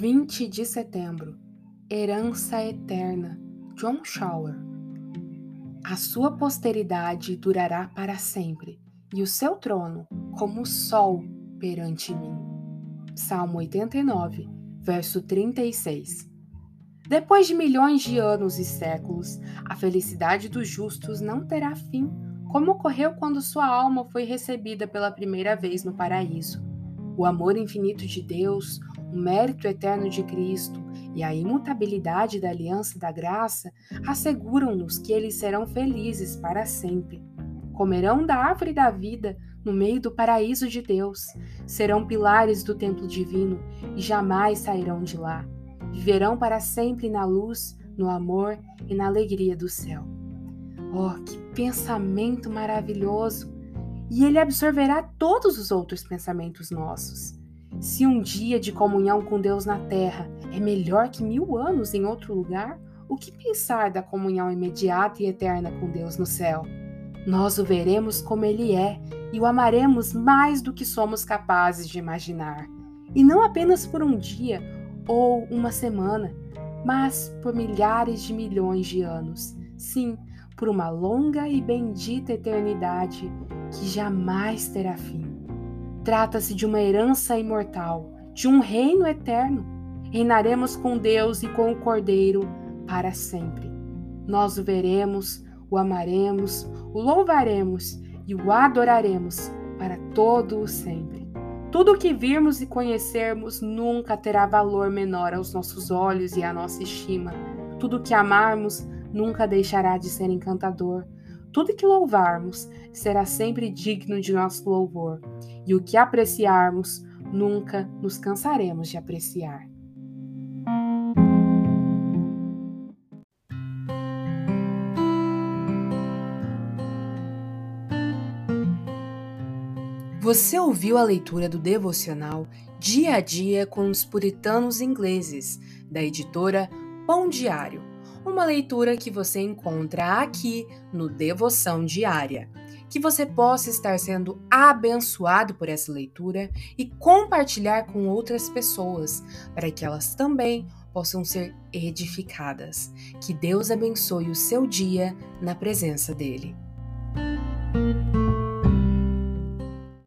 20 de setembro Herança Eterna John Shower A sua posteridade durará para sempre, e o seu trono como o sol perante mim. Salmo 89, verso 36. Depois de milhões de anos e séculos, a felicidade dos justos não terá fim, como ocorreu quando sua alma foi recebida pela primeira vez no paraíso. O amor infinito de Deus, o mérito eterno de Cristo e a imutabilidade da aliança da graça asseguram-nos que eles serão felizes para sempre. Comerão da árvore da vida no meio do paraíso de Deus, serão pilares do templo divino e jamais sairão de lá. Viverão para sempre na luz, no amor e na alegria do céu. Oh, que pensamento maravilhoso! E ele absorverá todos os outros pensamentos nossos. Se um dia de comunhão com Deus na terra é melhor que mil anos em outro lugar, o que pensar da comunhão imediata e eterna com Deus no céu? Nós o veremos como ele é e o amaremos mais do que somos capazes de imaginar. E não apenas por um dia ou uma semana, mas por milhares de milhões de anos. Sim, por uma longa e bendita eternidade que jamais terá fim. Trata-se de uma herança imortal, de um reino eterno. Reinaremos com Deus e com o Cordeiro para sempre. Nós o veremos, o amaremos, o louvaremos e o adoraremos para todo o sempre. Tudo o que virmos e conhecermos nunca terá valor menor aos nossos olhos e à nossa estima. Tudo o que amarmos nunca deixará de ser encantador. Tudo que louvarmos será sempre digno de nosso louvor, e o que apreciarmos nunca nos cansaremos de apreciar. Você ouviu a leitura do devocional Dia a Dia com os Puritanos Ingleses, da editora Pão Diário. Uma leitura que você encontra aqui no Devoção Diária. Que você possa estar sendo abençoado por essa leitura e compartilhar com outras pessoas, para que elas também possam ser edificadas. Que Deus abençoe o seu dia na presença dEle.